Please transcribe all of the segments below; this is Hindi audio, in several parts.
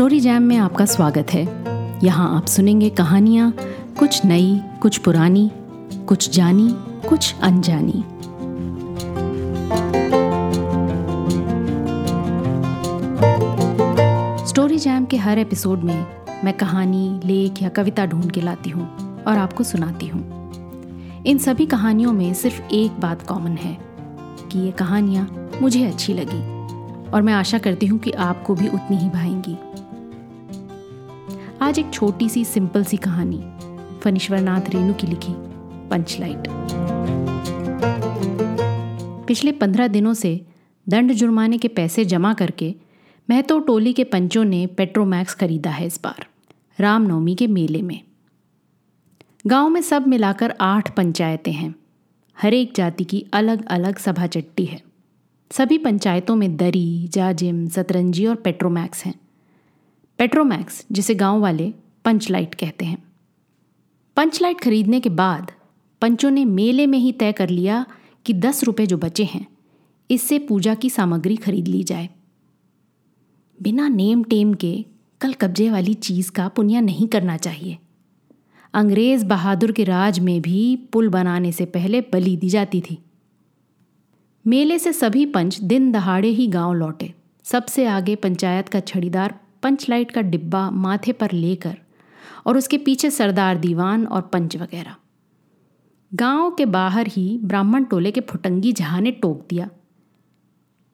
स्टोरी जैम में आपका स्वागत है। यहाँ आप सुनेंगे कहानियाँ, कुछ नई, कुछ पुरानी, कुछ जानी, कुछ अनजानी। स्टोरी जैम के हर एपिसोड में मैं कहानी, लेख या कविता ढूंढ के लाती हूँ और आपको सुनाती हूँ। इन सभी कहानियों में सिर्फ़ एक बात कॉमन है कि ये कहानियाँ मुझे अच्छी लगी और मैं आशा करती हूँ कि आपको भी उतनी ही भाएँगी। आज एक छोटी सी सिंपल सी कहानी, फनीश्वरनाथ रेणु की लिखी पंचलाइट पिछले पंद्रह दिनों से दंड जुर्माने के पैसे जमा करके महतो टोली के पंचों ने पेट्रोमैक्स खरीदा है इस बार, रामनवमी के मेले में। गाँव में सब मिलाकर आठ पंचायतें हैं। हर एक जाति की अलग अलग सभा चट्टी है। सभी पंचायतों में दरी, जाजिम, सतरंजी और पेट्रोमैक्स हैं। पेट्रोमैक्स जिसे गाँव वाले पंचलाइट कहते हैं। पंचलाइट खरीदने के बाद पंचों ने मेले में ही तय कर लिया कि दस रुपए जो बचे हैं, इससे पूजा की सामग्री खरीद ली जाए। बिना नेम टेम के कल कब्जे वाली चीज़ का पुण्य नहीं करना चाहिए। अंग्रेज़ बहादुर के राज में भी पुल बनाने से पहले बलि दी जाती थी। मेले से सभी पंच दिन दहाड़े ही गाँव लौटे। सबसे आगे पंचायत का छड़ीदार पंचलाइट का डिब्बा माथे पर लेकर और उसके पीछे सरदार दीवान और पंच वगैरह। गाँव के बाहर ही ब्राह्मण टोले के फुटंगी जहाँ ने टोक दिया।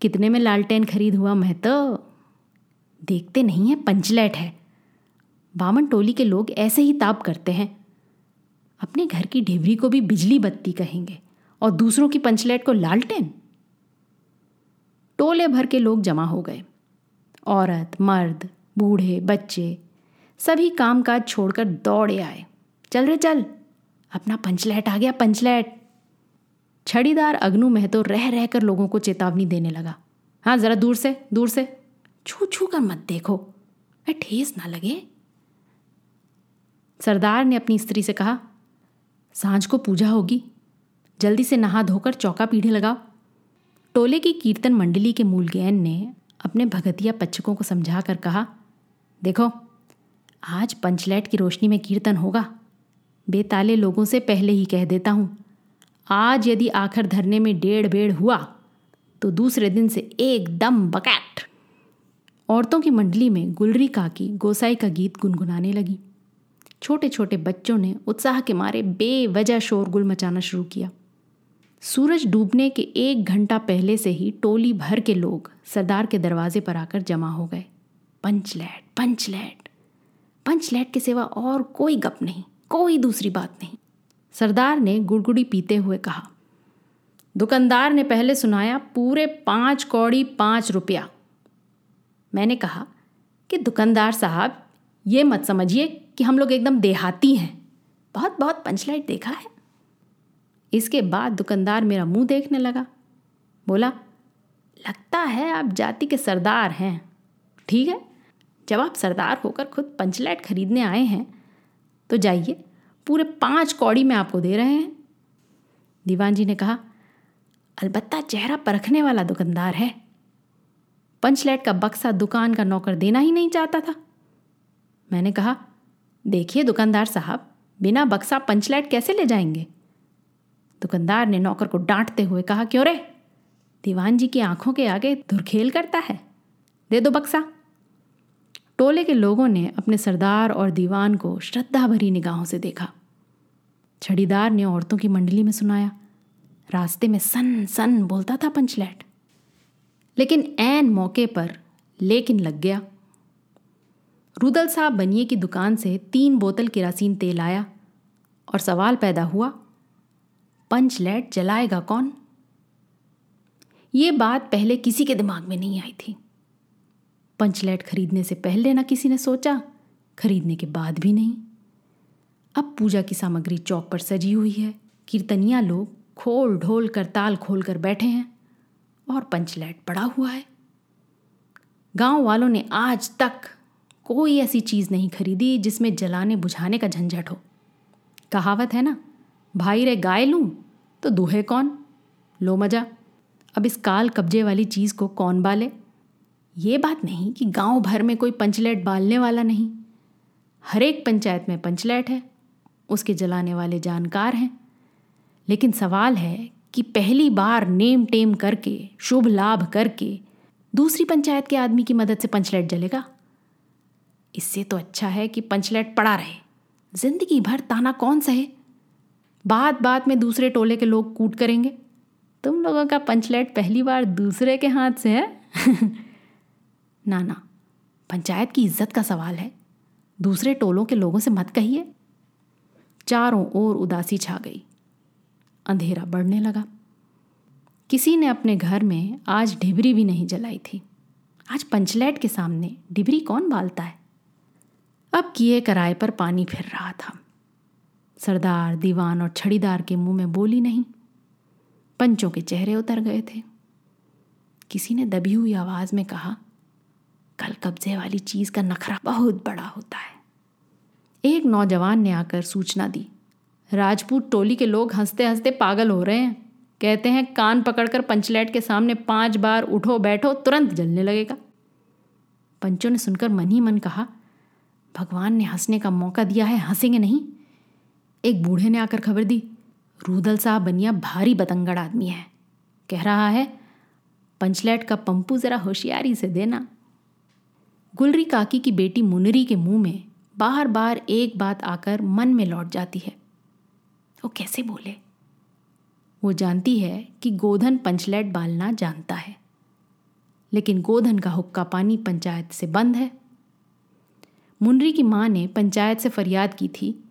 कितने में लालटेन खरीद हुआ मैं तो देखते नहीं है, पंचलाइट है। बामन टोली के लोग ऐसे ही ताप करते हैं। अपने घर की ढेबरी को भी बिजली बत्ती कहेंगे और दूसरों की पंचलाइट को लालटेन? टोले भर के लोग जमा हो गए। औरत, मर्द, बूढ़े, बच्चे, सभी काम काज छोड़कर दौड़े आए। चल रे चल, अपना पंचलैट, आ गया पंचलैट। छड़ीदार अग्नु महतो रह रह कर लोगों को चेतावनी देने लगा। हाँ जरा दूर से दूर से। छू छू कर मत देखो, मैं ठेस ना लगे। सरदार ने अपनी स्त्री से कहा, साँझ को पूजा होगी, जल्दी से नहा धोकर चौका पीढ़े लगाओ। टोले की कीर्तन मंडली के मूलगैन ने अपने भगतिया पच्चकों को समझा कर कहा, देखो, आज पंचलैट की रोशनी में कीर्तन होगा। बेताले लोगों से पहले ही कह देता हूँ, आज यदि आखिर धरने में डेढ़ बेड़ हुआ तो दूसरे दिन से एकदम बकैट। औरतों की मंडली में गुलरी काकी गोसाई का गीत गुनगुनाने लगी। छोटे छोटे बच्चों ने उत्साह के मारे बेवजह शोरगुल मचाना शुरू किया। सूरज डूबने के एक घंटा पहले से ही टोली भर के लोग सरदार के दरवाजे पर आकर जमा हो गए। पंचलैट पंचलैट पंचलैट के सिवा और कोई गप नहीं, कोई दूसरी बात नहीं। सरदार ने गुड़गुड़ी पीते हुए कहा, दुकानदार ने पहले सुनाया पूरे पाँच कौड़ी पाँच रुपया। मैंने कहा कि दुकानदार साहब, ये मत समझिए कि हम लोग एकदम देहाती हैं। बहुत बहुत पंचलाइट देखा है। इसके बाद दुकानदार मेरा मुँह देखने लगा। बोला, लगता है आप जाति के सरदार हैं। ठीक है? जब आप सरदार होकर खुद पंचलैट खरीदने आए हैं तो जाइए, पूरे पाँच कौड़ी में आपको दे रहे हैं। दीवान जी ने कहा, अलबत्ता चेहरा परखने वाला दुकानदार है। पंचलैट का बक्सा दुकान का नौकर देना ही नहीं चाहता था। मैंने कहा, देखिए दुकानदार साहब, बिना बक्सा पंचलैट कैसे ले जाएँगे? दुकानदार ने नौकर को डांटते हुए कहा, क्यों रे? दीवान जी की आँखों के आगे धुरखेल करता है। दे दो बक्सा। टोले के लोगों ने अपने सरदार और दीवान को श्रद्धा भरी निगाहों से देखा। छड़ीदार ने औरतों की मंडली में सुनाया। रास्ते में सन सन बोलता था पंचलैट। लेकिन एन मौके पर लेकिन लग गया। रुदल साहब बनिए की दुकान से तीन बोतल किरासीन तेल आया और सवाल पैदा हुआ पंचलैट जलाएगा कौन? ये बात पहले किसी के दिमाग में नहीं आई थी। पंचलैट खरीदने से पहले ना किसी ने सोचा, खरीदने के बाद भी नहीं। अब पूजा की सामग्री चौक पर सजी हुई है। कीर्तनिया लोग खोल ढोल कर ताल खोल कर बैठे हैं और पंचलैट पड़ा हुआ है। गाँव वालों ने आज तक कोई ऐसी चीज़ नहीं खरीदी जिसमें जलाने बुझाने का झंझट हो। कहावत है ना, भाई रे गाय लूँ तो दूहे कौन? लो मज़ा। अब इस काल कब्जे वाली चीज़ को कौन बाले? ये बात नहीं कि गाँव भर में कोई पंचलैट बालने वाला नहीं। हर एक पंचायत में पंचलैट है, उसके जलाने वाले जानकार हैं। लेकिन सवाल है कि पहली बार नेम टेम करके, शुभ लाभ करके, दूसरी पंचायत के आदमी की मदद से पंचलैट जलेगा? इससे तो अच्छा है कि पंचलैट पड़ा रहे। ज़िंदगी भर ताना कौन सहे? बात बात में दूसरे टोले के लोग कूट करेंगे। तुम लोगों का पंचलैट पहली बार दूसरे के हाथ से है? ना ना, पंचायत की इज़्ज़त का सवाल है। दूसरे टोलों के लोगों से मत कहिए। चारों ओर उदासी छा गई। अंधेरा बढ़ने लगा। किसी ने अपने घर में आज डिबरी भी नहीं जलाई थी। आज पंचलैट के सामने डिबरी कौन बालता है? अब किए कराए पर पानी फिर रहा था। सरदार, दीवान और छड़ीदार के मुँह में बोली नहीं। पंचों के चेहरे उतर गए थे। किसी ने दबी हुई आवाज़ में कहा, कल कब्जे वाली चीज़ का नखरा बहुत बड़ा होता है। एक नौजवान ने आकर सूचना दी, राजपूत टोली के लोग हँसते हँसते पागल हो रहे हैं। कहते हैं, कान पकड़कर पंचलैट के सामने पाँच बार उठो, बैठो, तुरंत जलने लगेगा। पंचों ने सुनकर मन ही मन कहा, भगवान ने हंसने का मौका दिया है, हंसेंगे नहीं। एक बूढ़े ने आकर खबर दी, रूदल साहब बनिया भारी बतंगड़ आदमी है। कह रहा है, पंचलैट का पंपू जरा होशियारी से देना। गुलरी काकी की बेटी मुनरी के मुँह में बार बार एक बात आकर मन में लौट जाती है। वो कैसे बोले? वो जानती है कि गोधन पंचलैट बालना जानता है, लेकिन गोधन का हुक्का पानी पंचायत से बंद है। मुनरी की माँ ने पंचायत से फरियाद की थी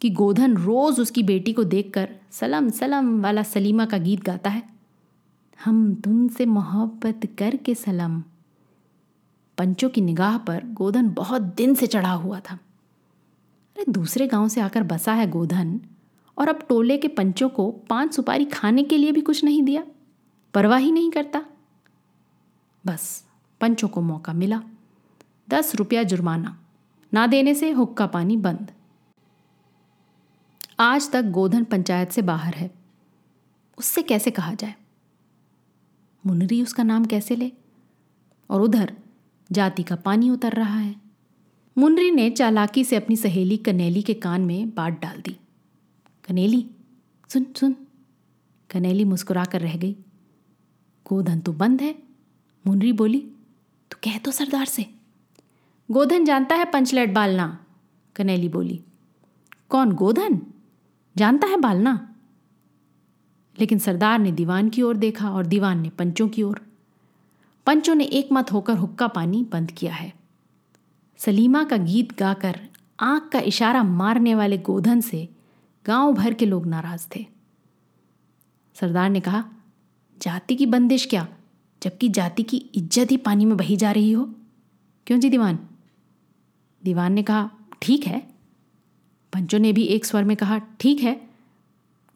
कि गोधन रोज उसकी बेटी को देखकर सलम सलम वाला सलीमा का गीत गाता है। हम तुमसे मोहब्बत करके सलम। पंचों की निगाह पर गोधन बहुत दिन से चढ़ा हुआ था। अरे दूसरे गाँव से आकर बसा है गोधन और अब टोले के पंचों को पाँच सुपारी खाने के लिए भी कुछ नहीं दिया। परवाह ही नहीं करता। बस पंचों को मौका मिला। दस रुपया जुर्माना। ना देने से हुक्का पानी बंद। आज तक गोधन पंचायत से बाहर है। उससे कैसे कहा जाए? मुनरी उसका नाम कैसे ले? और उधर, जाति का पानी उतर रहा है। मुनरी ने चालाकी से अपनी सहेली कनेली के कान में बात डाल दी। कनेली, सुन सुन। कनेली मुस्कुरा कर रह गई। गोधन तो बंद है, मुनरी बोली तो कह तो सरदार से। गोधन जानता है पंचलेट बालना? कनेली बोली, कौन गोधन? जानता है बालना? लेकिन सरदार ने दीवान की ओर देखा और दीवान ने पंचों की ओर। पंचों ने एक मत होकर हुक्का पानी बंद किया है। सलीमा का गीत गाकर आँख का इशारा मारने वाले गोधन से गाँव भर के लोग नाराज़ थे। सरदार ने कहा, जाति की बंदिश क्या? जबकि जाति की इज़्ज़त ही पानी में बही जा रही हो? क्यों जी दीवान? दीवान ने कहा, ठीक है पंचों ने भी एक स्वर में कहा, ठीक है,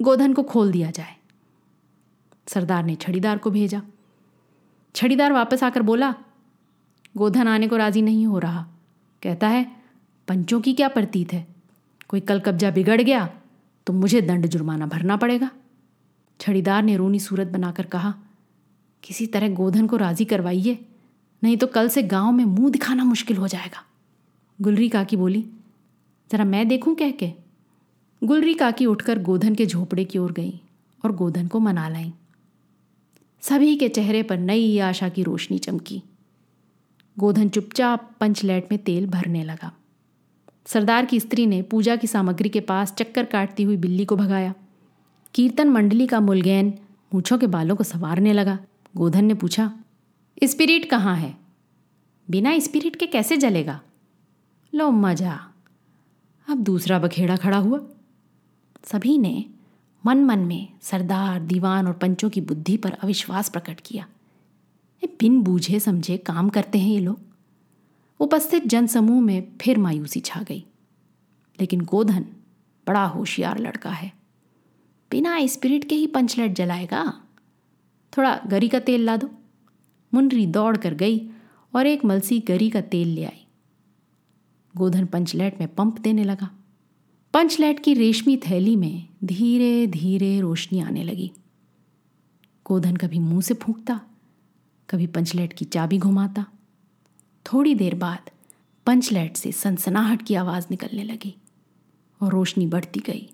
गोधन को खोल दिया जाए। सरदार ने छड़ीदार को भेजा। छड़ीदार वापस आकर बोला, गोधन आने को राज़ी नहीं हो रहा। कहता है, पंचों की क्या प्रतीत है? कोई कल कब्जा बिगड़ गया तो मुझे दंड जुर्माना भरना पड़ेगा। छड़ीदार ने रोनी सूरत बनाकर कहा, किसी तरह गोधन को राज़ी करवाइए, नहीं तो कल से गाँव में मुँह दिखाना मुश्किल हो जाएगा। गुलरी काकी बोली जरा मैं देखूँ कह के? गुलरी काकी उठकर गोधन के झोपड़े की ओर गई और गोधन को मना लाई। सभी के चेहरे पर नई आशा की रोशनी चमकी। गोधन चुपचाप पंचलैट में तेल भरने लगा। सरदार की स्त्री ने पूजा की सामग्री के पास चक्कर काटती हुई बिल्ली को भगाया। कीर्तन मंडली का मुलगैन मूछों के बालों को संवारने लगा। गोधन ने पूछा, स्पिरिट कहाँ है? बिना स्पिरिट के कैसे जलेगा? लो, मज़ा। अब दूसरा बखेड़ा खड़ा हुआ। सभी ने मन मन में सरदार, दीवान और पंचों की बुद्धि पर अविश्वास प्रकट किया। बिन बूझे समझे काम करते हैं ये लोग। उपस्थित जनसमूह में फिर मायूसी छा गई। लेकिन गोधन बड़ा होशियार लड़का है। बिना स्पिरिट के ही पंचलट जलाएगा। थोड़ा गरी का तेल ला दो। मुनरी दौड़ कर गई और एक मलसी गरी का तेल ले आई। गोधन पंचलैट में पंप देने लगा। पंचलैट की रेशमी थैली में धीरे धीरे रोशनी आने लगी। गोधन कभी मुँह से फूंकता, कभी पंचलैट की चाबी घुमाता। थोड़ी देर बाद पंचलैट से सनसनाहट की आवाज़ निकलने लगी और रोशनी बढ़ती गई।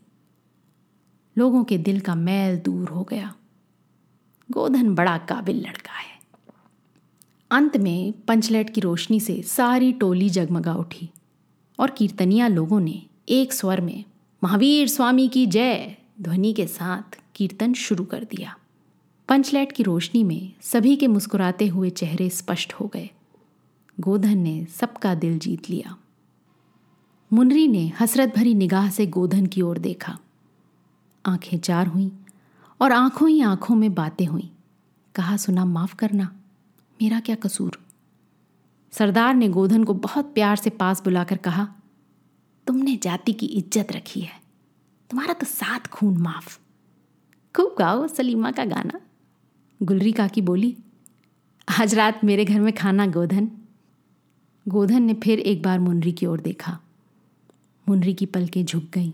लोगों के दिल का मैल दूर हो गया। गोधन बड़ा काबिल लड़का है। अंत में पंचलैट की रोशनी से सारी टोली जगमगा उठी। और कीर्तनिया लोगों ने एक स्वर में, महावीर स्वामी की जय ध्वनि के साथ कीर्तन शुरू कर दिया। पंचलैट की रोशनी में सभी के मुस्कुराते हुए चेहरे स्पष्ट हो गए। गोधन ने सबका दिल जीत लिया। मुनरी ने हसरत भरी निगाह से गोधन की ओर देखा। आँखें चार हुईं और आँखों ही आँखों में बातें हुईं। कहा, सुना, माफ़ करना। मेरा क्या कसूर? सरदार ने गोधन को बहुत प्यार से पास बुलाकर कहा, तुमने जाति की इज़्ज़त रखी है। तुम्हारा तो सात खून माफ़। खूब गाओ सलीमा का गाना। गुलरी काकी बोली, आज रात मेरे घर में खाना गोधन। गोधन ने फिर एक बार मुनरी की ओर देखा। मुनरी की पलकें झुक गईं।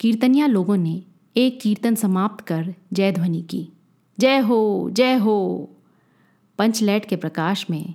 कीर्तनिया लोगों ने एक कीर्तन समाप्त कर जय ध्वनि की। जय हो जय हो! पंचलैट के प्रकाश में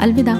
अलविदा